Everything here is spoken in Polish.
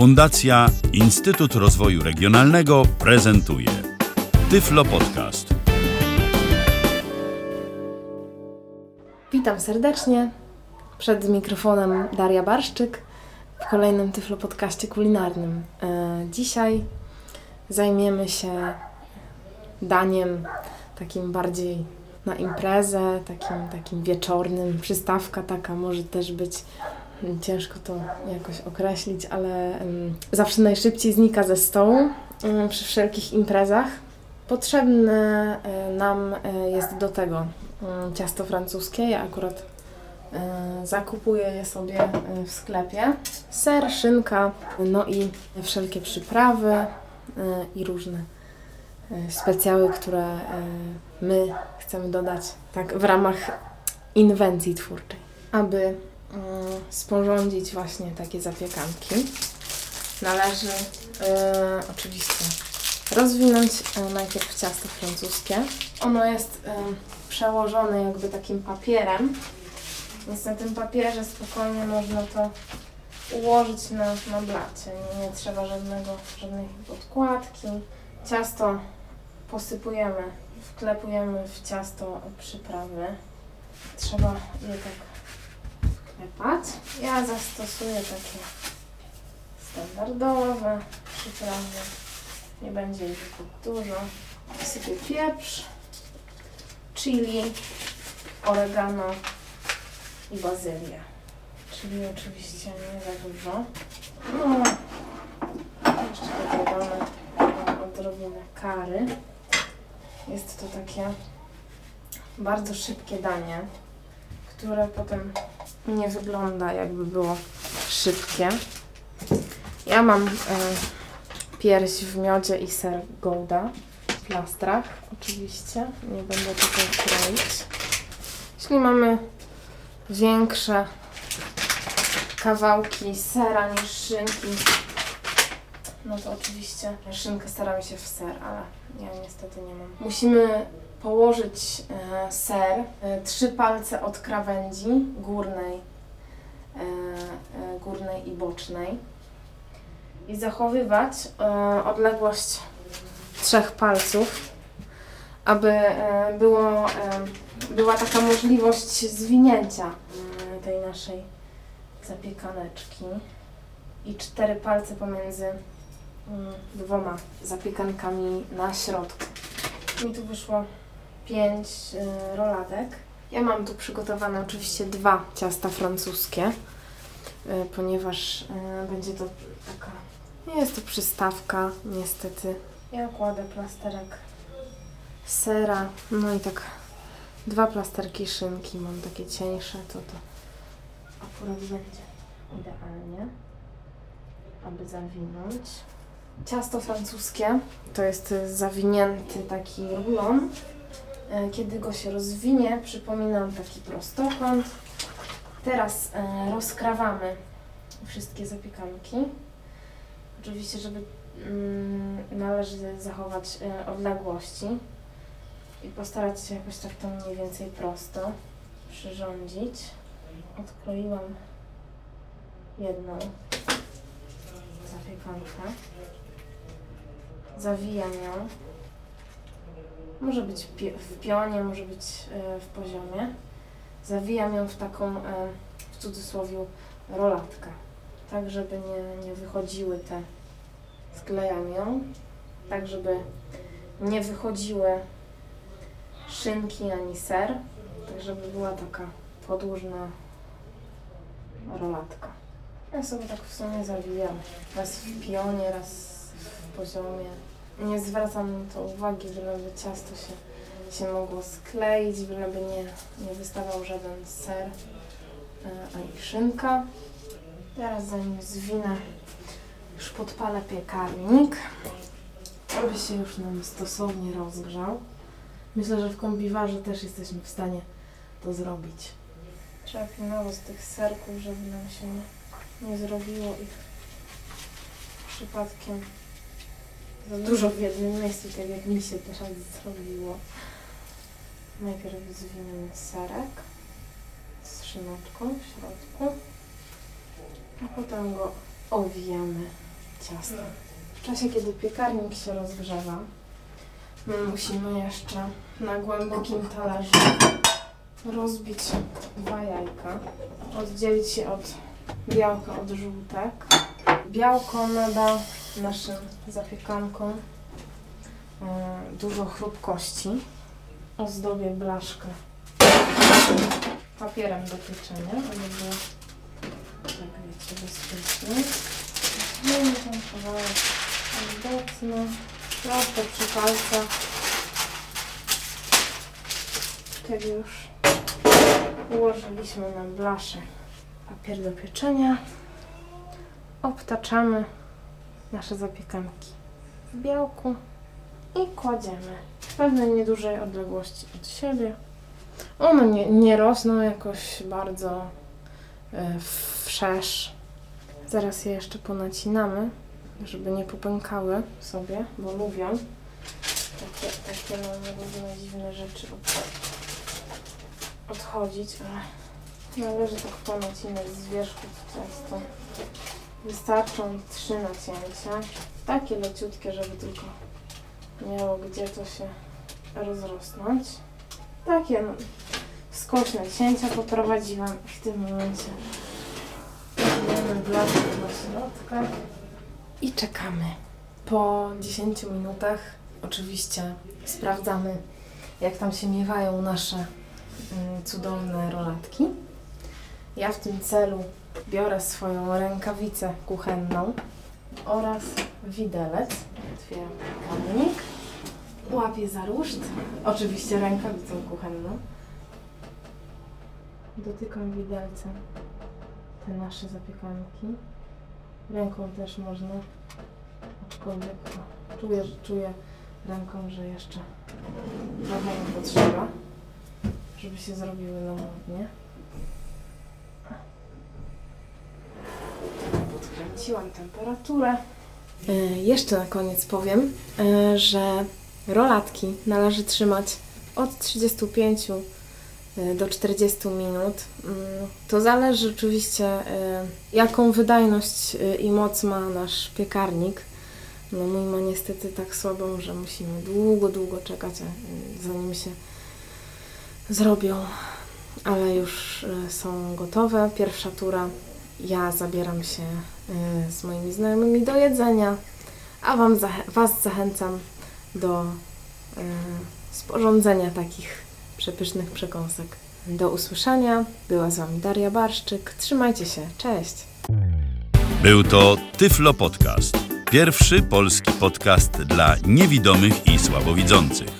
Fundacja Instytut Rozwoju Regionalnego prezentuje Tyflo Podcast. Witam serdecznie. Przed mikrofonem Daria Barszczyk w kolejnym Tyflo Podcaście kulinarnym. E, Dzisiaj zajmiemy się daniem takim bardziej na imprezę, takim, takim wieczornym. Przystawka taka może też być ciężko to jakoś określić, ale zawsze najszybciej znika ze stołu przy wszelkich imprezach. Potrzebne e, nam e, jest do tego em, ciasto francuskie. Ja akurat e, zakupuję je sobie w sklepie. Ser, szynka, no i wszelkie przyprawy i różne specjały, które my chcemy dodać tak w ramach inwencji twórczej, aby mm, sporządzić właśnie takie zapiekanki. Należy e, oczywiście rozwinąć e, najpierw ciasto francuskie. Ono jest e, przełożone jakby takim papierem, więc na tym papierze spokojnie można to ułożyć na, na blacie. Nie, nie trzeba żadnego, żadnej podkładki. Ciasto posypujemy, wklepujemy w ciasto przyprawy. Trzeba je tak wklepać. Ja zastosuję takie standardowe przyprawy. Nie będzie ich dużo. Sypię pieprz, chili, oregano i bazylię. Czyli oczywiście nie za dużo. No, jeszcze dodamy odrobinę kary. Jest to takie bardzo szybkie danie, które potem nie wygląda jakby było szybkie. Ja mam e, pierś w miodzie i ser Gouda w plastrach oczywiście. Nie będę tutaj kroić. Jeśli mamy większe kawałki sera niż szynki, no to oczywiście szynkę staramy się w ser, ale ja niestety nie mam. Musimy położyć e, ser, e, trzy palce od krawędzi górnej, e, górnej i bocznej i zachowywać odległość trzech palców, aby było, była taka możliwość zwinięcia tej naszej zapiekaneczki i cztery palce pomiędzy dwoma zapiekankami na środku. Mi tu wyszło pięć y, roladek. Ja mam tu przygotowane oczywiście dwa ciasta francuskie, y, ponieważ y, będzie to taka, nie jest to przystawka niestety. Ja kładę plasterek sera, no i tak dwa plasterki szynki mam takie cieńsze, to to akurat będzie idealnie, aby zawinąć. Ciasto francuskie to jest y, zawinięty taki rulon. E, Kiedy go się rozwinie, przypominam taki prostokąt. Teraz e, rozkrawamy wszystkie zapiekanki. Oczywiście, żeby mm, należy zachować e, odległości i postarać się jakoś tak to mniej więcej prosto przyrządzić. Odkroiłam jedną zapiekankę. Zawijam ją. Może być w pionie, może być e, w poziomie. Zawijam ją w taką, e, w cudzysłowie, rolatkę. Tak, żeby nie, nie wychodziły te, sklejam ją, tak, żeby nie wychodziły szynki ani ser, tak, żeby była taka podłużna rolatka. Ja sobie tak w sumie zawijam. Raz w pionie, raz w poziomie. Nie zwracam na to uwagi, byleby ciasto się, się mogło skleić, byleby nie, nie wystawał żaden ser e, ani szynka. Teraz zanim zwinę, już podpalę piekarnik, aby się już nam stosownie rozgrzał. Myślę, że w kombiwarze też jesteśmy w stanie to zrobić. Trzeba pilnować tych serków, żeby nam się nie, nie zrobiło ich przypadkiem dużo w jednym miejscu, tak jak mi się teraz zrobiło. Najpierw zwiniemy serek z szyneczką w środku, a potem go owijamy ciasto. W czasie, kiedy piekarnik się rozgrzewa, my musimy jeszcze na głębokim talerzu rozbić dwa jajka, oddzielić je od białka od żółtek. Białko nada naszym zapiekankom e, dużo chrupkości. Ozdobię blaszkę papierem do pieczenia, aby tak wiecie, bezpiecznie. Weźmiemy ten kawałek obecny, prosto przy palcach. Kiedy już ułożyliśmy na blaszę papier do pieczenia, obtaczamy nasze zapiekanki w białku i kładziemy w pewnej niedużej odległości od siebie. One nie, nie rosną jakoś bardzo e, wszerz. Zaraz je jeszcze ponacinamy, żeby nie popękały sobie, bo lubią takie, takie no, różne dziwne rzeczy od, odchodzić, ale należy tak ponacinać z wierzchu często. Wystarczą trzy nacięcia, takie leciutkie, żeby tylko miało gdzie to się rozrosnąć. Takie no, skoczne cięcia poprowadziłam w tym momencie dajemy blachę do środka i czekamy. Po 10 minutach oczywiście sprawdzamy jak tam się miewają nasze mm, cudowne rolatki. Ja w tym celu biorę swoją rękawicę kuchenną oraz widelec. Otwieram piekarnik. Łapię za ruszt, oczywiście rękawicą kuchenną. Dotykam widelcem te nasze zapiekanki. Ręką też można, aczkolwiek czuję, czuję ręką, że jeszcze trochę potrzeba, żeby się zrobiły na modnie. Podkręciłam temperaturę. E, jeszcze na koniec powiem, e, że rolatki należy trzymać od 35 e, do 40 minut. Mm, To zależy oczywiście, jaką wydajność i moc ma nasz piekarnik. No mój ma niestety tak słabą, że musimy długo, długo czekać, zanim się zrobią, ale już są gotowe. Pierwsza tura. Ja zabieram się e, z moimi znajomymi do jedzenia, a wam Was zachęcam do e, sporządzenia takich przepysznych przekąsek. Do usłyszenia. Była z Wami Daria Barszczyk. Trzymajcie się. Cześć. Był to Tyflo Podcast. Pierwszy polski podcast dla niewidomych i słabowidzących.